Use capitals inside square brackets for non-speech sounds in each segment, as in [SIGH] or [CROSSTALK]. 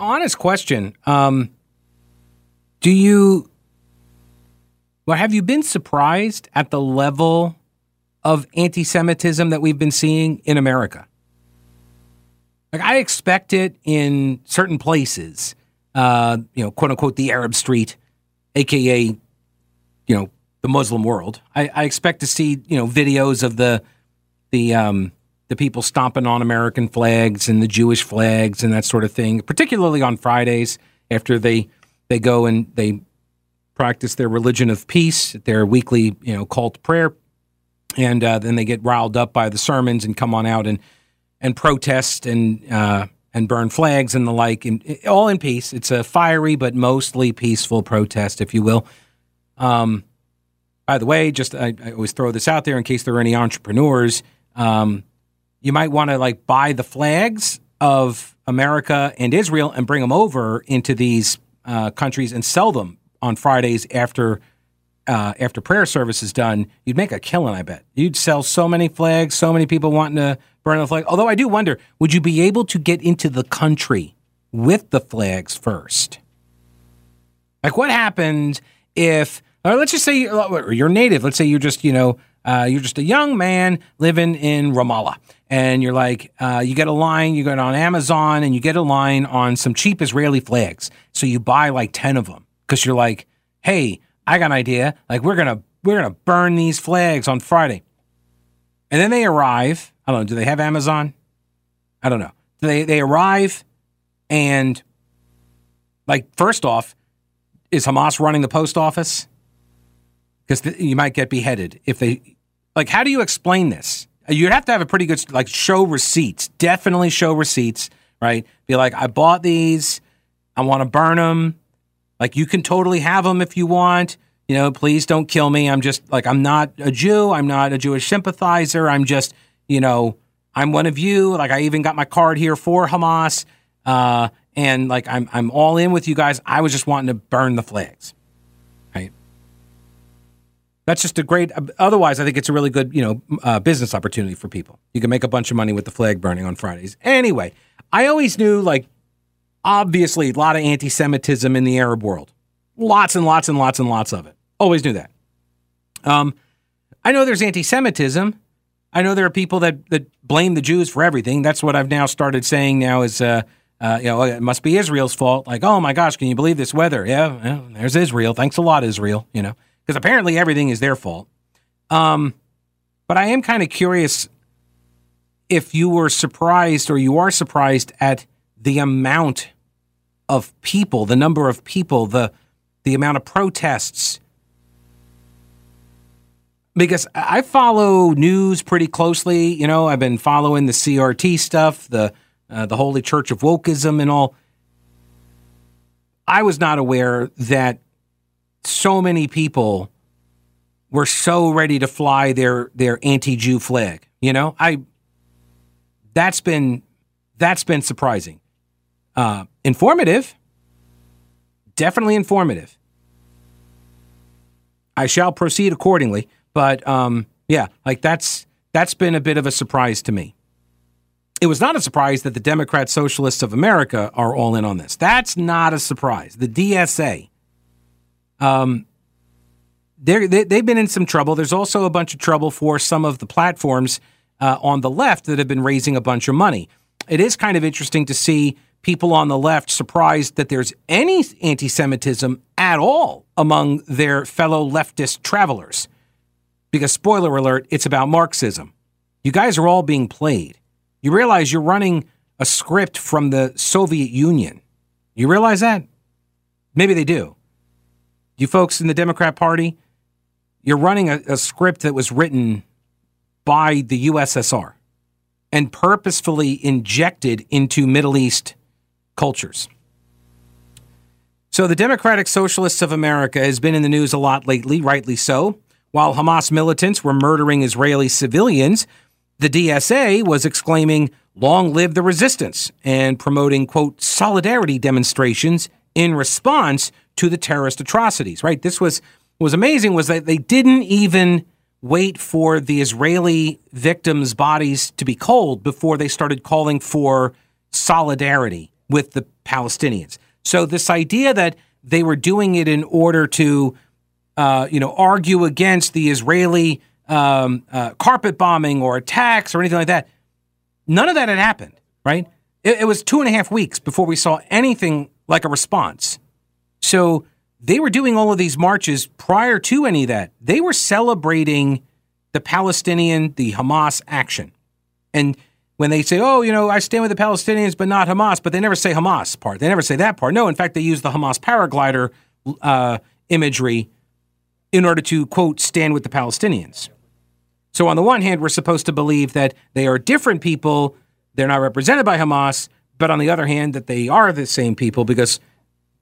honest question. Um, do you, well, have you been surprised at the level of anti Semitism that we've been seeing in America? Like, I expect it in certain places, uh, you know, quote unquote, the Arab street, AKA, you know, the Muslim world. I, I expect to see, you know, videos of the, the, um, the people stomping on American flags and the Jewish flags and that sort of thing, particularly on Fridays after they they go and they practice their religion of peace, their weekly you know cult prayer, and uh, then they get riled up by the sermons and come on out and and protest and uh, and burn flags and the like, and all in peace. It's a fiery but mostly peaceful protest, if you will. Um, by the way, just I, I, always throw this out there in case there are any entrepreneurs. Um, you might want to like buy the flags of America and Israel and bring them over into these uh, countries and sell them on Fridays after uh, after prayer service is done. You'd make a killing, I bet. You'd sell so many flags, so many people wanting to burn the flag. Although I do wonder, would you be able to get into the country with the flags first? Like, what happened if, or let's just say you're native. Let's say you're just, you know, uh, you're just a young man living in Ramallah, and you're like, uh, you get a line, you go on Amazon, and you get a line on some cheap Israeli flags. So you buy like ten of them because you're like, hey, I got an idea. Like we're gonna we're gonna burn these flags on Friday, and then they arrive. I don't know. Do they have Amazon? I don't know. They they arrive, and like first off, is Hamas running the post office? because th- you might get beheaded if they like. How do you explain this? You'd have to have a pretty good like show receipts. Definitely show receipts, right? Be like, I bought these. I want to burn them. Like you can totally have them if you want. You know, please don't kill me. I'm just like I'm not a Jew. I'm not a Jewish sympathizer. I'm just you know I'm one of you. Like I even got my card here for Hamas. Uh, and like I'm I'm all in with you guys. I was just wanting to burn the flags. That's just a great. Otherwise, I think it's a really good, you know, uh, business opportunity for people. You can make a bunch of money with the flag burning on Fridays. Anyway, I always knew, like, obviously, a lot of anti-Semitism in the Arab world, lots and lots and lots and lots of it. Always knew that. Um, I know there's anti-Semitism. I know there are people that that blame the Jews for everything. That's what I've now started saying. Now is, uh, uh, you know, it must be Israel's fault. Like, oh my gosh, can you believe this weather? Yeah, well, there's Israel. Thanks a lot, Israel. You know because apparently everything is their fault. Um, but I am kind of curious if you were surprised or you are surprised at the amount of people, the number of people, the the amount of protests. Because I follow news pretty closely, you know, I've been following the CRT stuff, the uh, the Holy Church of Wokeism and all. I was not aware that so many people were so ready to fly their their anti-Jew flag. You know, I that's been that's been surprising, uh, informative, definitely informative. I shall proceed accordingly, but um, yeah, like that's that's been a bit of a surprise to me. It was not a surprise that the Democrat Socialists of America are all in on this. That's not a surprise. The DSA um, they they've been in some trouble. There's also a bunch of trouble for some of the platforms uh, on the left that have been raising a bunch of money. It is kind of interesting to see people on the left surprised that there's any anti Semitism at all among their fellow leftist travelers. Because, spoiler alert, it's about Marxism. You guys are all being played. You realize you're running a script from the Soviet Union. You realize that? Maybe they do. You folks in the Democrat Party, you're running a, a script that was written by the USSR and purposefully injected into Middle East cultures. So, the Democratic Socialists of America has been in the news a lot lately, rightly so. While Hamas militants were murdering Israeli civilians, the DSA was exclaiming, Long live the resistance, and promoting, quote, solidarity demonstrations in response to the terrorist atrocities, right? This was was amazing was that they didn't even wait for the Israeli victims' bodies to be cold before they started calling for solidarity with the Palestinians. So this idea that they were doing it in order to, uh, you know, argue against the Israeli um, uh, carpet bombing or attacks or anything like that, none of that had happened. Right? It, it was two and a half weeks before we saw anything like a response. So they were doing all of these marches prior to any of that. They were celebrating the Palestinian, the Hamas action. And when they say, oh, you know, I stand with the Palestinians, but not Hamas, but they never say Hamas part. They never say that part. No, in fact, they use the Hamas paraglider uh, imagery in order to, quote, stand with the Palestinians. So, on the one hand, we're supposed to believe that they are different people, they're not represented by Hamas, but on the other hand, that they are the same people because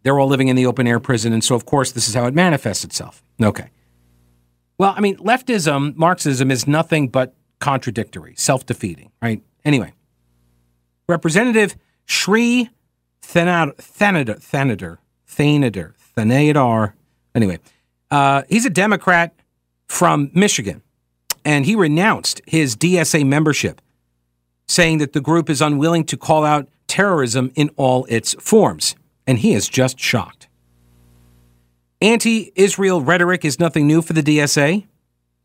they're all living in the open air prison. And so, of course, this is how it manifests itself. Okay. Well, I mean, leftism, Marxism is nothing but contradictory, self defeating, right? Anyway, Representative Shri Thanadar, Thanadar, Thanadar, Thanadar, anyway, uh, he's a Democrat from Michigan, and he renounced his DSA membership, saying that the group is unwilling to call out terrorism in all its forms and he is just shocked. Anti Israel rhetoric is nothing new for the DSA.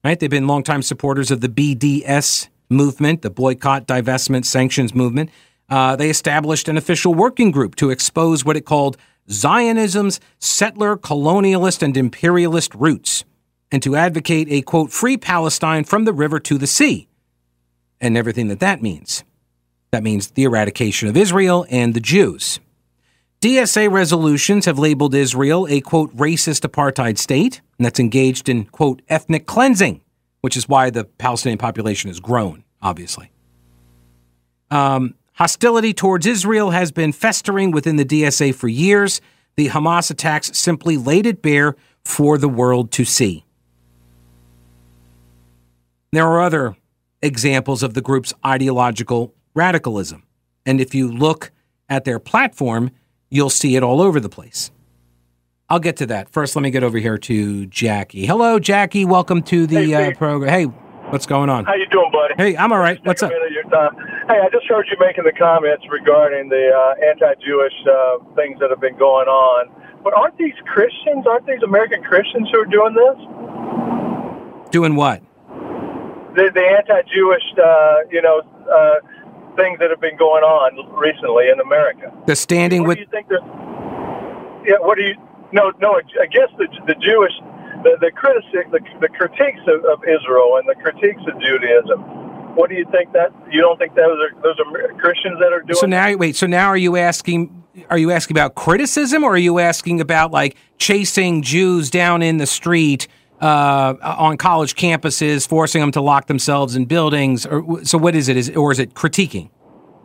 Right? They've been longtime supporters of the BDS movement, the boycott, divestment, sanctions movement. Uh, they established an official working group to expose what it called Zionism's settler, colonialist, and imperialist roots, and to advocate a quote, free Palestine from the river to the sea, and everything that that means. That means the eradication of Israel and the Jews. DSA resolutions have labeled Israel a quote racist apartheid state and that's engaged in quote ethnic cleansing, which is why the Palestinian population has grown, obviously. Um, hostility towards Israel has been festering within the DSA for years. The Hamas attacks simply laid it bare for the world to see. There are other examples of the group's ideological radicalism. And if you look at their platform, you'll see it all over the place. I'll get to that. First, let me get over here to Jackie. Hello, Jackie. Welcome to the hey, uh, program. Hey, what's going on? How you doing, buddy? Hey, I'm all right. What's up? Hey, I just heard you making the comments regarding the uh, anti-Jewish uh, things that have been going on. But aren't these Christians? Aren't these American Christians who are doing this? Doing what? The, the anti-Jewish, uh, you know uh, things that have been going on recently in America. The standing what with. Do you think yeah. What do you? No, no. I guess the the Jewish, the the critic, the, the critiques of, of Israel and the critiques of Judaism. What do you think that you don't think those are those are Christians that are doing? So now, wait. So now, are you asking? Are you asking about criticism, or are you asking about like chasing Jews down in the street? Uh, on college campuses, forcing them to lock themselves in buildings. Or, so, what is it? Is or is it critiquing?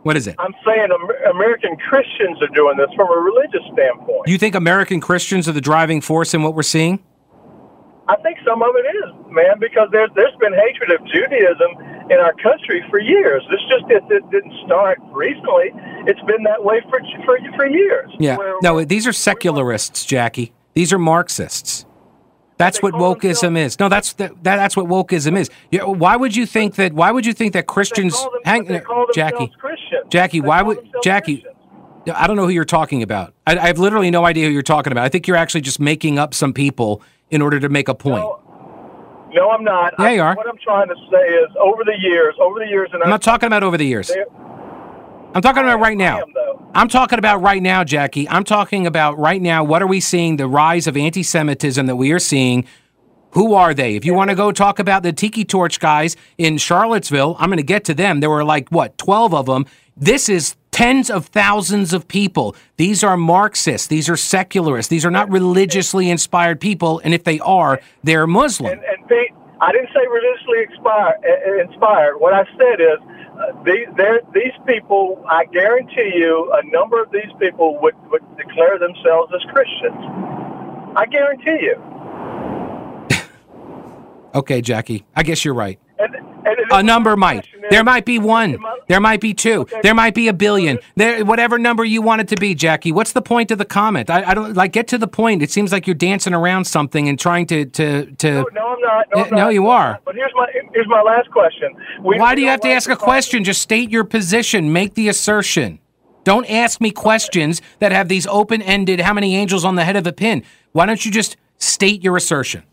What is it? I'm saying American Christians are doing this from a religious standpoint. You think American Christians are the driving force in what we're seeing? I think some of it is, man, because there's there's been hatred of Judaism in our country for years. This just it, it didn't start recently. It's been that way for for, for years. Yeah. Where, no, these are secularists, Jackie. These are Marxists. That's what wokeism is. No, that's that, that's what wokeism is. Yeah, why would you think that? Why would you think that Christians? Them, hang, uh, Jackie, Jackie, why would Jackie? Christians. I don't know who you're talking about. I, I, have literally no idea who you're talking about. I think you're actually just making up some people in order to make a point. No, no I'm not. Yeah, you are. What I'm trying to say is, over the years, over the years, and I'm not talking about over the years. I'm talking about right now. I'm talking about right now, Jackie. I'm talking about right now. What are we seeing? The rise of anti Semitism that we are seeing. Who are they? If you want to go talk about the Tiki Torch guys in Charlottesville, I'm going to get to them. There were like, what, 12 of them. This is tens of thousands of people. These are Marxists. These are secularists. These are not religiously inspired people. And if they are, they're Muslim. And, and Pete, I didn't say religiously inspired. Inspired. What I said is these, these people, I guarantee you, a number of these people would, would declare themselves as Christians. I guarantee you. [LAUGHS] okay, Jackie. I guess you're right. And, and a number might. There might be one. There might be two. Okay. There might be a billion. There, whatever number you want it to be, Jackie. What's the point of the comment? I, I don't like get to the point. It seems like you're dancing around something and trying to to to. No, no I'm not. No, I'm no not. you are. But here's my here's my last question. We Why do you have to ask a question? Just state your position. Make the assertion. Don't ask me questions that have these open ended. How many angels on the head of a pin? Why don't you just state your assertion?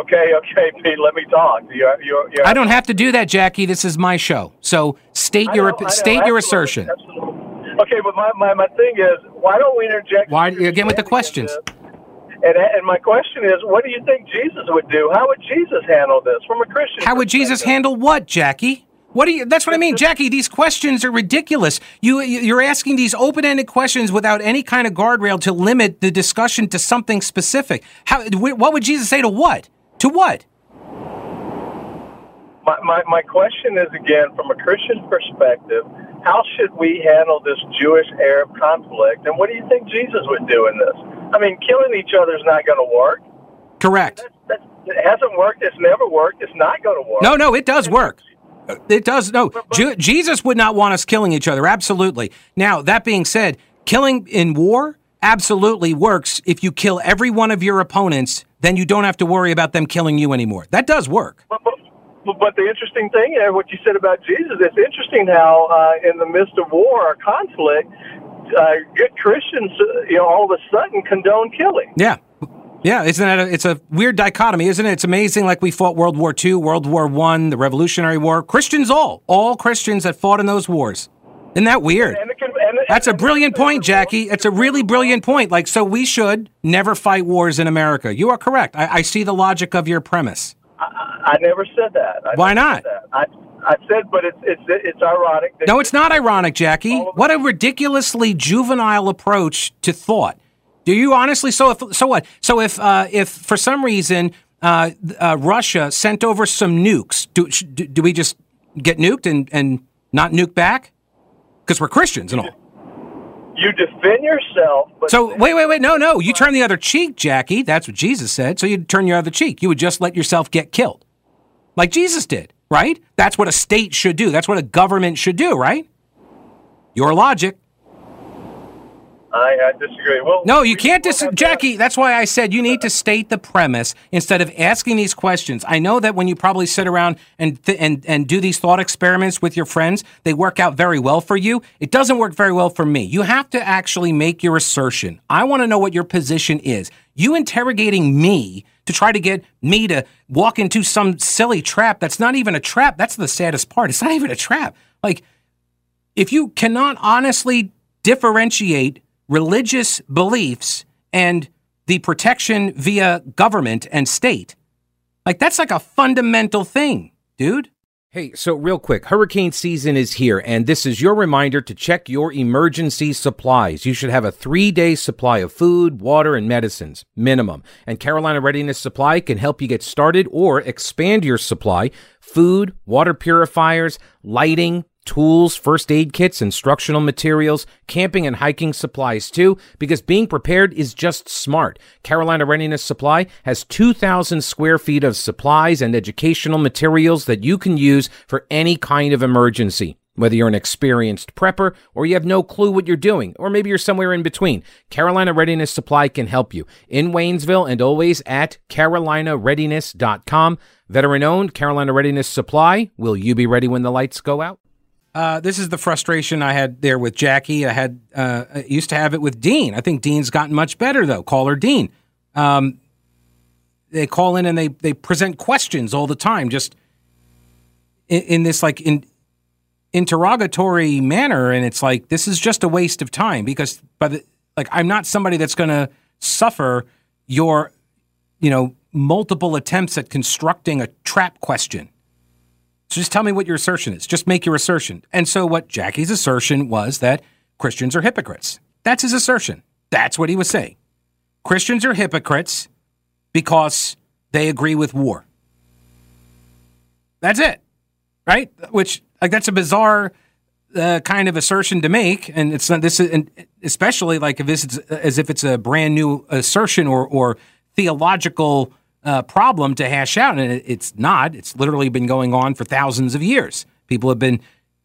Okay, okay, [LAUGHS] Pete, let me talk. You're, you're, you're, I don't have to do that, Jackie. This is my show. So state your know, state your assertion. Absolutely. Okay, but my, my, my thing is, why don't we interject? Why again with the questions? And, and my question is, what do you think Jesus would do? How would Jesus handle this from a Christian? How would Jesus handle what, Jackie? What do you? That's what I mean, [LAUGHS] Jackie. These questions are ridiculous. You you're asking these open-ended questions without any kind of guardrail to limit the discussion to something specific. How? What would Jesus say to what? To what? My, my, my question is again, from a Christian perspective, how should we handle this Jewish Arab conflict? And what do you think Jesus would do in this? I mean, killing each other is not going to work. Correct. That's, that's, it hasn't worked. It's never worked. It's not going to work. No, no, it does work. It does. No, Jesus would not want us killing each other. Absolutely. Now, that being said, killing in war absolutely works if you kill every one of your opponents then you don't have to worry about them killing you anymore. That does work. But, but, but the interesting thing, uh, what you said about Jesus, it's interesting how uh, in the midst of war or conflict, uh, good Christians, uh, you know, all of a sudden condone killing. Yeah. Yeah, isn't that a, it's a weird dichotomy, isn't it? It's amazing. Like we fought World War II, World War One, the Revolutionary War. Christians, all all Christians that fought in those wars. Isn't that weird? And, and, and, That's a brilliant point, Jackie. It's a really brilliant point. Like, so we should never fight wars in America. You are correct. I, I see the logic of your premise. I, I never said that. I Why not? I, I said, but it's it's it's ironic. No, it's not ironic, Jackie. What a ridiculously juvenile approach to thought. Do you honestly? So if so what? So if uh, if for some reason uh, uh, Russia sent over some nukes, do, do, do we just get nuked and and not nuke back? because we're Christians and all. You defend yourself. so wait, wait, wait. No, no. You turn the other cheek, Jackie. That's what Jesus said. So you'd turn your other cheek. You would just let yourself get killed, like Jesus did, right? That's what a state should do. That's what a government should do, right? Your logic. I, I disagree. Well, no, you can't dis- Jackie. That's why I said you need to state the premise instead of asking these questions. I know that when you probably sit around and th- and and do these thought experiments with your friends, they work out very well for you. It doesn't work very well for me. You have to actually make your assertion. I want to know what your position is. You interrogating me to try to get me to walk into some silly trap that's not even a trap. That's the saddest part. It's not even a trap. Like if you cannot honestly differentiate religious beliefs and the protection via government and state. Like, that's like a fundamental thing, dude. Hey, so real quick, hurricane season is here, and this is your reminder to check your emergency supplies. You should have a three day supply of food, water, and medicines, minimum. And Carolina Readiness Supply can help you get started or expand your supply. Food, water purifiers, lighting, tools, first aid kits, instructional materials, camping and hiking supplies too, because being prepared is just smart. Carolina Readiness Supply has 2,000 square feet of supplies and educational materials that you can use for any kind of emergency. Whether you're an experienced prepper or you have no clue what you're doing, or maybe you're somewhere in between, Carolina Readiness Supply can help you in Waynesville and always at carolinareadiness.com. Veteran owned Carolina Readiness Supply. Will you be ready when the lights go out? Uh, this is the frustration I had there with Jackie. I had uh, I used to have it with Dean. I think Dean's gotten much better though. Caller Dean. Um, they call in and they they present questions all the time, just in, in this like in interrogatory manner, and it's like this is just a waste of time because by the like I'm not somebody that's going to suffer your you know multiple attempts at constructing a trap question. Just tell me what your assertion is. Just make your assertion. And so what Jackie's assertion was that Christians are hypocrites. That's his assertion. That's what he was saying. Christians are hypocrites because they agree with war. That's it. Right? Which Like that's a bizarre uh, kind of assertion to make, and it's not this, is, and especially like if this is as if it's a brand new assertion or or theological uh, problem to hash out, and it's not. It's literally been going on for thousands of years. People have been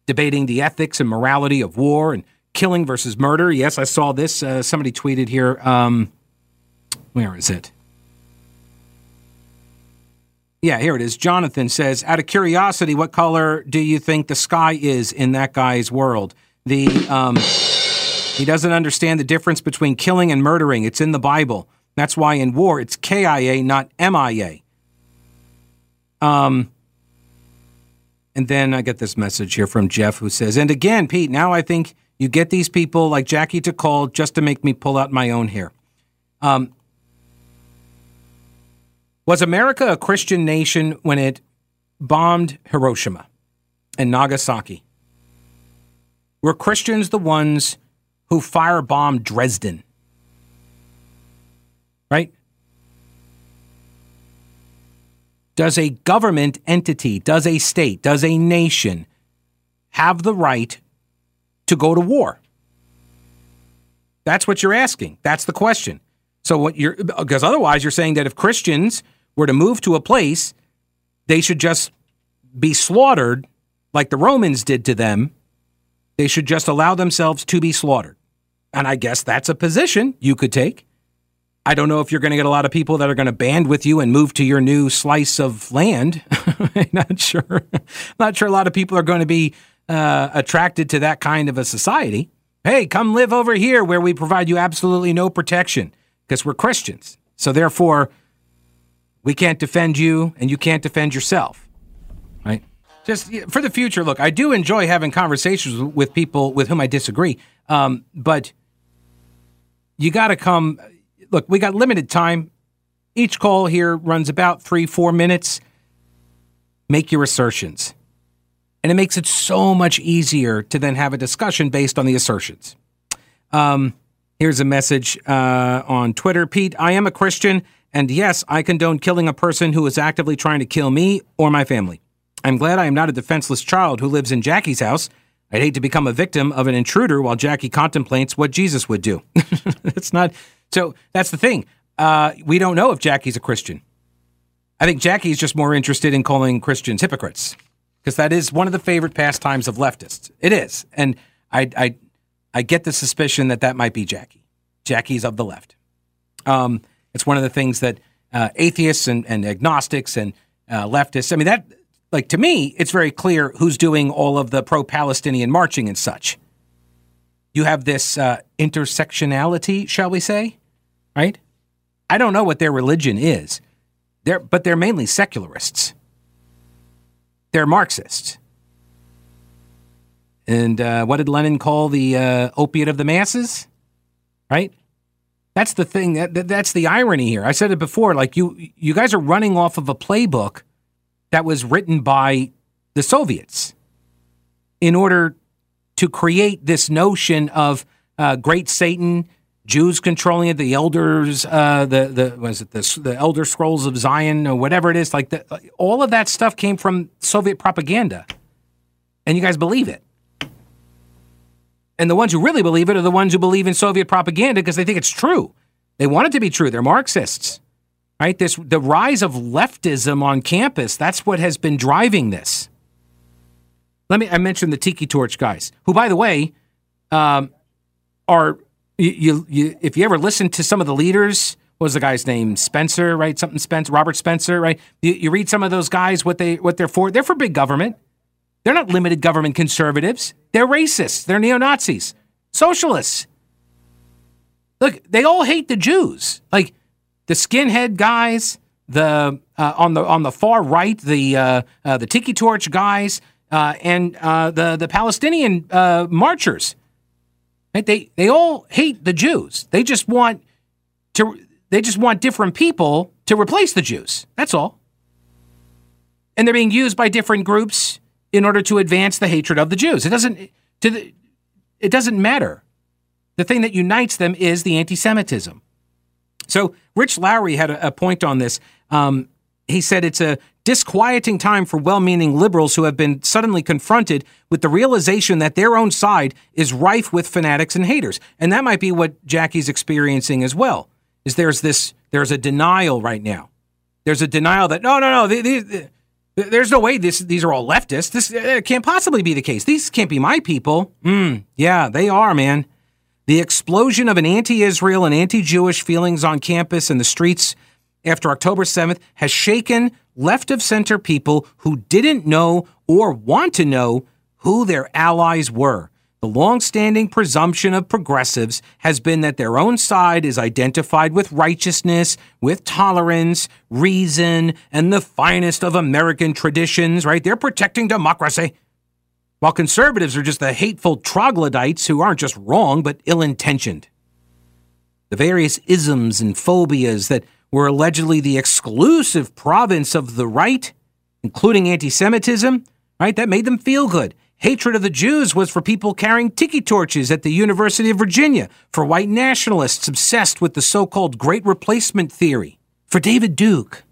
debating the ethics and morality of war and killing versus murder. Yes, I saw this. Uh, somebody tweeted here. Um, where is it? Yeah, here it is. Jonathan says, out of curiosity, what color do you think the sky is in that guy's world? The um, he doesn't understand the difference between killing and murdering. It's in the Bible. That's why in war it's KIA, not MIA. Um, and then I get this message here from Jeff who says, and again, Pete, now I think you get these people like Jackie to call just to make me pull out my own hair. Um, was America a Christian nation when it bombed Hiroshima and Nagasaki? Were Christians the ones who firebombed Dresden? Does a government entity, does a state, does a nation have the right to go to war? That's what you're asking. That's the question. So what you're because otherwise you're saying that if Christians were to move to a place, they should just be slaughtered like the Romans did to them. They should just allow themselves to be slaughtered. And I guess that's a position you could take. I don't know if you're going to get a lot of people that are going to band with you and move to your new slice of land. [LAUGHS] not sure. Not sure a lot of people are going to be uh, attracted to that kind of a society. Hey, come live over here where we provide you absolutely no protection because we're Christians. So therefore, we can't defend you, and you can't defend yourself. Right? Just for the future, look, I do enjoy having conversations with people with whom I disagree, um, but you got to come. Look, we got limited time. Each call here runs about three, four minutes. Make your assertions. And it makes it so much easier to then have a discussion based on the assertions. Um, here's a message uh, on Twitter Pete, I am a Christian and yes, I condone killing a person who is actively trying to kill me or my family. I'm glad I am not a defenseless child who lives in Jackie's house. I'd hate to become a victim of an intruder while Jackie contemplates what Jesus would do. [LAUGHS] it's not. So that's the thing. Uh, we don't know if Jackie's a Christian. I think Jackie's just more interested in calling Christians hypocrites because that is one of the favorite pastimes of leftists. It is, and I, I, I get the suspicion that that might be Jackie. Jackie's of the left. Um, it's one of the things that uh, atheists and, and, agnostics and uh, leftists, I mean, that, like, to me, it's very clear who's doing all of the pro Palestinian marching and such. You have this uh, intersectionality, shall we say, right? I don't know what their religion is, they're, but they're mainly secularists. They're Marxists. And uh, what did Lenin call the uh, opiate of the masses? Right? That's the thing. That, that's the irony here. I said it before. Like you, you guys are running off of a playbook that was written by the Soviets in order to create this notion of uh, great Satan, Jews controlling it, the elders, uh, the the was it the, the Elder Scrolls of Zion or whatever it is. Like the, all of that stuff came from Soviet propaganda, and you guys believe it. And the ones who really believe it are the ones who believe in Soviet propaganda because they think it's true. They want it to be true. They're Marxists. Right? This the rise of leftism on campus, that's what has been driving this. Let me I mentioned the Tiki Torch guys, who by the way, um, are you, you, if you ever listen to some of the leaders, what was the guy's name? Spencer, right? Something Spencer, Robert Spencer, right? You, you read some of those guys, what they what they're for. They're for big government. They're not limited government conservatives. They're racists. They're neo Nazis, socialists. Look, they all hate the Jews. Like the skinhead guys, the uh, on the on the far right, the uh, uh, the Tiki Torch guys, uh, and uh, the the Palestinian uh, marchers. Right? They they all hate the Jews. They just want to. They just want different people to replace the Jews. That's all. And they're being used by different groups in order to advance the hatred of the Jews. It doesn't to the, it doesn't matter. The thing that unites them is the anti-Semitism. So Rich Lowry had a, a point on this. Um, he said it's a disquieting time for well meaning liberals who have been suddenly confronted with the realization that their own side is rife with fanatics and haters. And that might be what Jackie's experiencing as well. Is there's this there's a denial right now. There's a denial that no no no the, the, there's no way this these are all leftists. This can't possibly be the case. These can't be my people. Mm, yeah, they are, man. The explosion of an anti-Israel and anti-Jewish feelings on campus and the streets after October 7th has shaken left of center people who didn't know or want to know who their allies were. The long-standing presumption of progressives has been that their own side is identified with righteousness, with tolerance, reason, and the finest of American traditions, right? They're protecting democracy. While conservatives are just the hateful troglodytes who aren't just wrong, but ill intentioned. The various isms and phobias that were allegedly the exclusive province of the right, including anti Semitism, right? That made them feel good. Hatred of the Jews was for people carrying tiki torches at the University of Virginia, for white nationalists obsessed with the so called Great Replacement Theory, for David Duke.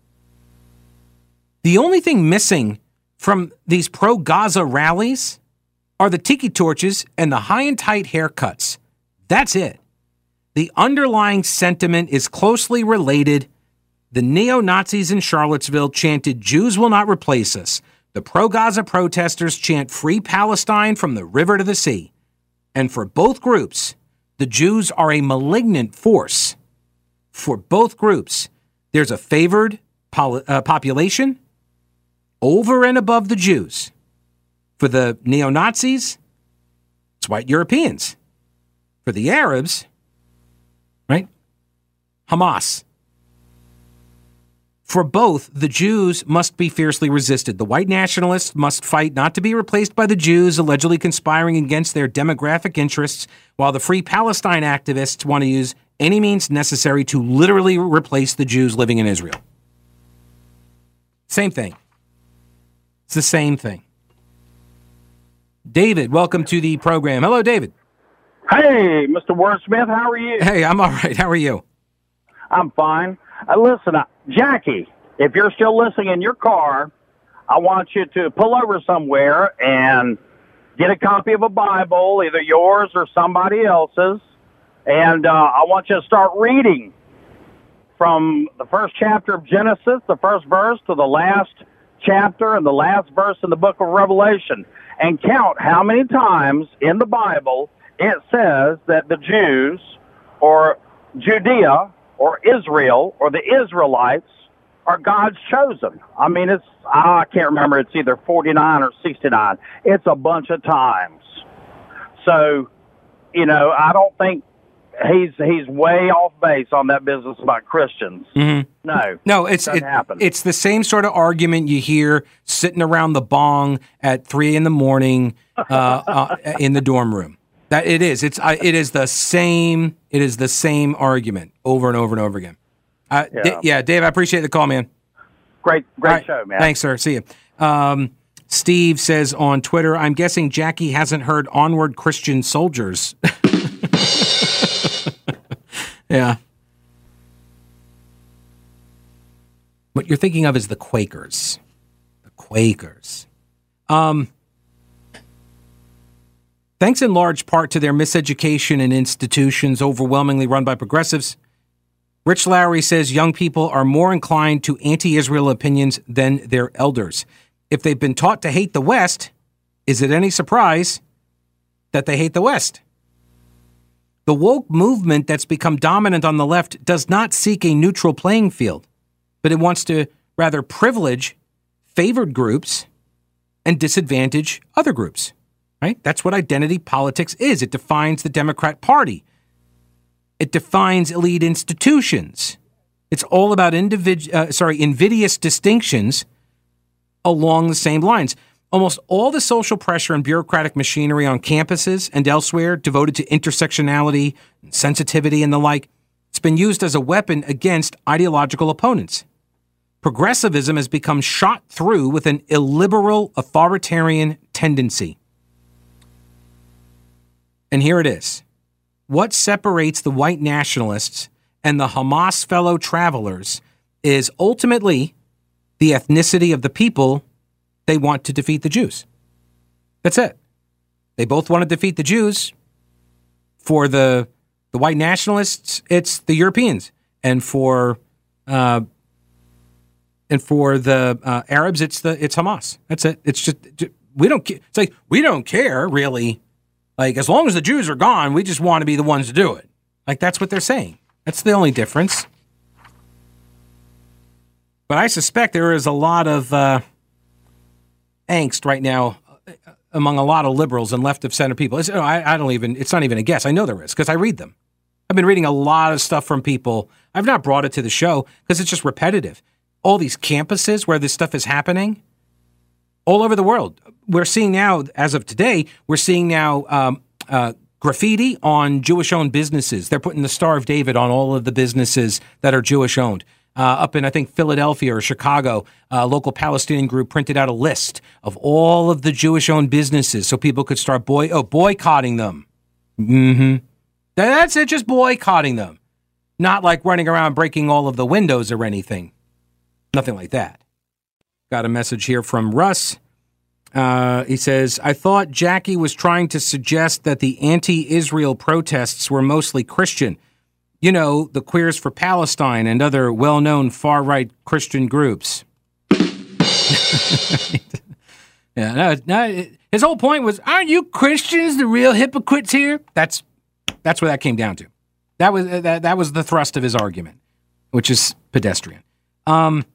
The only thing missing from these pro Gaza rallies are the tiki torches and the high and tight haircuts. That's it. The underlying sentiment is closely related. The neo Nazis in Charlottesville chanted, Jews will not replace us. The pro Gaza protesters chant Free Palestine from the river to the sea. And for both groups, the Jews are a malignant force. For both groups, there's a favored pol- uh, population over and above the Jews. For the neo Nazis, it's white Europeans. For the Arabs, right? Hamas. For both, the Jews must be fiercely resisted. The white nationalists must fight not to be replaced by the Jews allegedly conspiring against their demographic interests, while the Free Palestine activists want to use any means necessary to literally replace the Jews living in Israel. Same thing. It's the same thing. David, welcome to the program. Hello, David. Hey, Mr. Wordsmith, how are you? Hey, I'm all right. How are you? I'm fine. Uh, listen, uh, Jackie, if you're still listening in your car, I want you to pull over somewhere and get a copy of a Bible, either yours or somebody else's, and uh, I want you to start reading from the first chapter of Genesis, the first verse, to the last chapter and the last verse in the book of Revelation, and count how many times in the Bible it says that the Jews or Judea or Israel or the Israelites are God's chosen. I mean, it's, I can't remember, it's either 49 or 69. It's a bunch of times. So, you know, I don't think he's he's way off base on that business about Christians. Mm-hmm. No, no, it's it, it's the same sort of argument you hear sitting around the bong at three in the morning uh, uh, in the dorm room. That it is. It's uh, it is the same. It is the same argument over and over and over again. Uh, yeah. D- yeah, Dave, I appreciate the call, man. Great, great right. show, man. Thanks, sir. See you. Um, Steve says on Twitter, I'm guessing Jackie hasn't heard Onward Christian Soldiers. [LAUGHS] yeah. What you're thinking of is the Quakers. The Quakers. Um, Thanks in large part to their miseducation in institutions overwhelmingly run by progressives, Rich Lowry says young people are more inclined to anti Israel opinions than their elders. If they've been taught to hate the West, is it any surprise that they hate the West? The woke movement that's become dominant on the left does not seek a neutral playing field, but it wants to rather privilege favored groups and disadvantage other groups right? That's what identity politics is. It defines the Democrat Party. It defines elite institutions. It's all about individ- uh, sorry, invidious distinctions along the same lines. Almost all the social pressure and bureaucratic machinery on campuses and elsewhere devoted to intersectionality, and sensitivity, and the like, it's been used as a weapon against ideological opponents. Progressivism has become shot through with an illiberal authoritarian tendency. And here it is. What separates the white nationalists and the Hamas fellow travelers is ultimately the ethnicity of the people they want to defeat the Jews. That's it. They both want to defeat the Jews. For the the white nationalists, it's the Europeans, and for uh, and for the uh, Arabs, it's the it's Hamas. That's it. It's just we don't. It's like we don't care really. Like as long as the Jews are gone, we just want to be the ones to do it. Like that's what they're saying. That's the only difference. But I suspect there is a lot of uh, angst right now uh, among a lot of liberals and left of center people. It's, I, I don't even. It's not even a guess. I know there is because I read them. I've been reading a lot of stuff from people. I've not brought it to the show because it's just repetitive. All these campuses where this stuff is happening, all over the world. We're seeing now, as of today, we're seeing now um, uh, graffiti on Jewish owned businesses. They're putting the Star of David on all of the businesses that are Jewish owned. Uh, up in, I think, Philadelphia or Chicago, a local Palestinian group printed out a list of all of the Jewish owned businesses so people could start boy- oh, boycotting them. Mm-hmm. That's it, just boycotting them. Not like running around breaking all of the windows or anything. Nothing like that. Got a message here from Russ. Uh, he says, I thought Jackie was trying to suggest that the anti Israel protests were mostly Christian. You know, the Queers for Palestine and other well known far right Christian groups. [LAUGHS] yeah, no, no, his whole point was, aren't you Christians the real hypocrites here? That's that's what that came down to. That was that, that was the thrust of his argument, which is pedestrian. Um,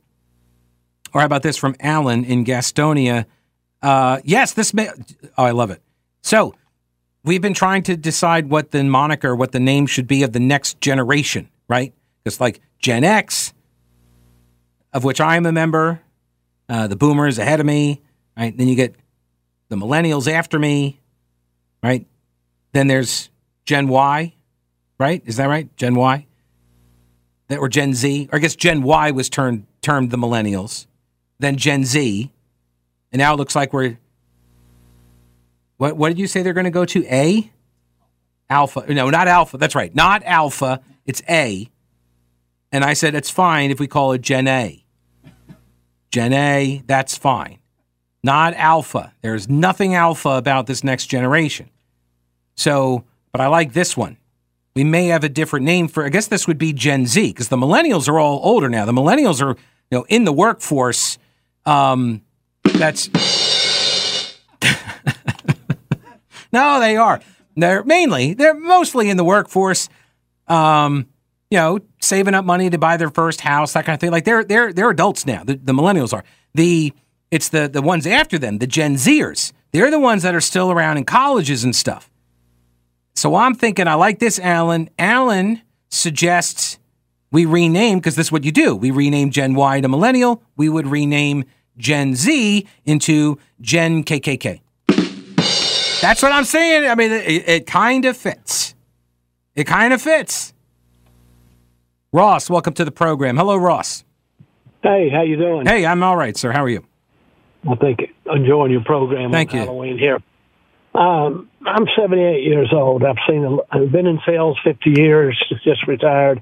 or how about this from Alan in Gastonia? Uh, yes, this may. Oh, I love it. So we've been trying to decide what the moniker, what the name should be of the next generation, right? Because like Gen X, of which I am a member, uh, the Boomers ahead of me, right? Then you get the Millennials after me, right? Then there's Gen Y, right? Is that right? Gen Y, that or Gen Z, or I guess Gen Y was turned termed the Millennials. Then Gen Z, and now it looks like we're. What, what did you say they're going to go to? A? Alpha. No, not Alpha. That's right. Not Alpha. It's A. And I said, it's fine if we call it Gen A. Gen A, that's fine. Not Alpha. There's nothing Alpha about this next generation. So, but I like this one. We may have a different name for, I guess this would be Gen Z because the millennials are all older now. The millennials are, you know, in the workforce. Um, that's [LAUGHS] no, they are. They're mainly, they're mostly in the workforce. Um, you know, saving up money to buy their first house, that kind of thing. Like they're they're they're adults now. The, the millennials are. The it's the the ones after them, the Gen Zers. They're the ones that are still around in colleges and stuff. So I'm thinking, I like this, Alan. Alan suggests we rename because this is what you do. We rename Gen Y to millennial. We would rename Gen Z into Gen KKK. That's what I'm saying. I mean, it, it kind of fits. It kind of fits. Ross, welcome to the program. Hello, Ross. Hey, how you doing? Hey, I'm all right, sir. How are you? I think enjoying your program Thank on you. Halloween here. Um, I'm 78 years old. I've seen. I've been in sales 50 years. Just retired.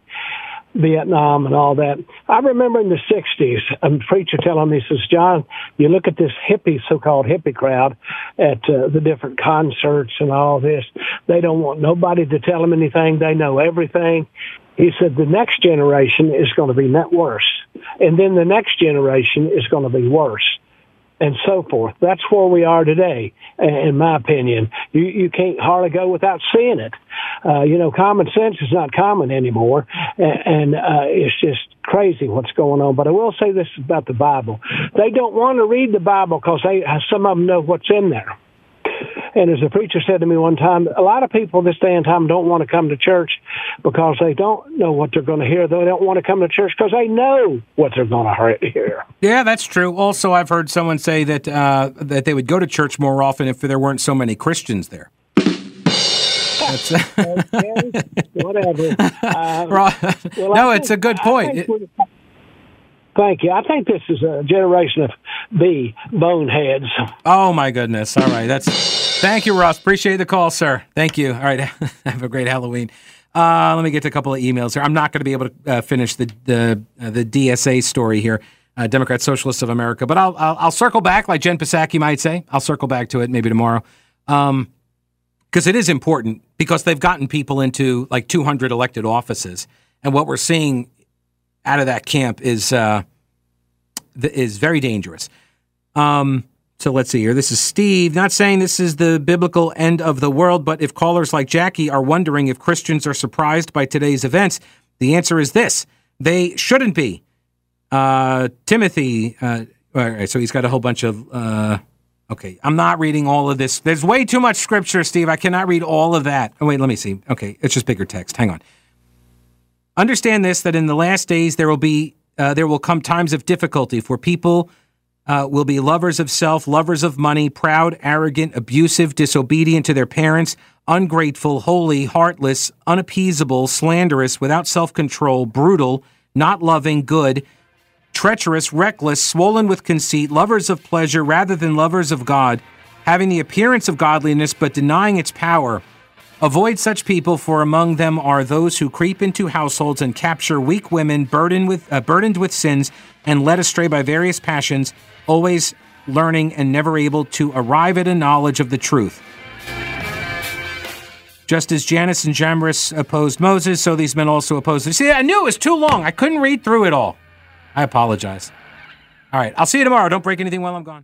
Vietnam and all that. I remember in the 60s, a preacher telling me, says, John, you look at this hippie, so-called hippie crowd at uh, the different concerts and all this. They don't want nobody to tell them anything. They know everything. He said the next generation is going to be net worse. And then the next generation is going to be worse and so forth. That's where we are today, in my opinion. You you can't hardly go without seeing it. Uh, you know, common sense is not common anymore, and, and uh, it's just crazy what's going on. But I will say this about the Bible: they don't want to read the Bible because they some of them know what's in there. And as a preacher said to me one time, a lot of people this day and time don't want to come to church because they don't know what they're going to hear. They don't want to come to church because they know what they're going to hear. Yeah, that's true. Also, I've heard someone say that uh, that they would go to church more often if there weren't so many Christians there. That's [LAUGHS] okay, whatever. [LAUGHS] Uh, well, no, it's a good point. It, Thank you. I think this is a generation of B boneheads. Oh my goodness! All right, that's. Thank you, Ross. Appreciate the call, sir. Thank you. All right, [LAUGHS] have a great Halloween. Uh, let me get to a couple of emails here. I'm not going to be able to uh, finish the the uh, the DSA story here. uh, Democrat Socialists of America. But I'll, I'll, I'll circle back, like Jen Psaki might say. I'll circle back to it maybe tomorrow, because um, it is important because they've gotten people into like 200 elected offices, and what we're seeing out of that camp is uh, is very dangerous. Um, so let's see here. This is Steve. Not saying this is the biblical end of the world, but if callers like Jackie are wondering if Christians are surprised by today's events, the answer is this: they shouldn't be. Uh, Timothy. Uh, all right, so he's got a whole bunch of. Uh, okay, I'm not reading all of this. There's way too much scripture, Steve. I cannot read all of that. Oh, wait, let me see. Okay, it's just bigger text. Hang on. Understand this: that in the last days there will be uh, there will come times of difficulty for people. Uh, will be lovers of self, lovers of money, proud, arrogant, abusive, disobedient to their parents, ungrateful, holy, heartless, unappeasable, slanderous, without self control, brutal, not loving, good, treacherous, reckless, swollen with conceit, lovers of pleasure rather than lovers of God, having the appearance of godliness but denying its power. Avoid such people, for among them are those who creep into households and capture weak women burdened with, uh, burdened with sins and led astray by various passions, always learning and never able to arrive at a knowledge of the truth. Just as Jannes and Jambres opposed Moses, so these men also opposed. Him. See, I knew it was too long. I couldn't read through it all. I apologize. All right, I'll see you tomorrow. Don't break anything while I'm gone.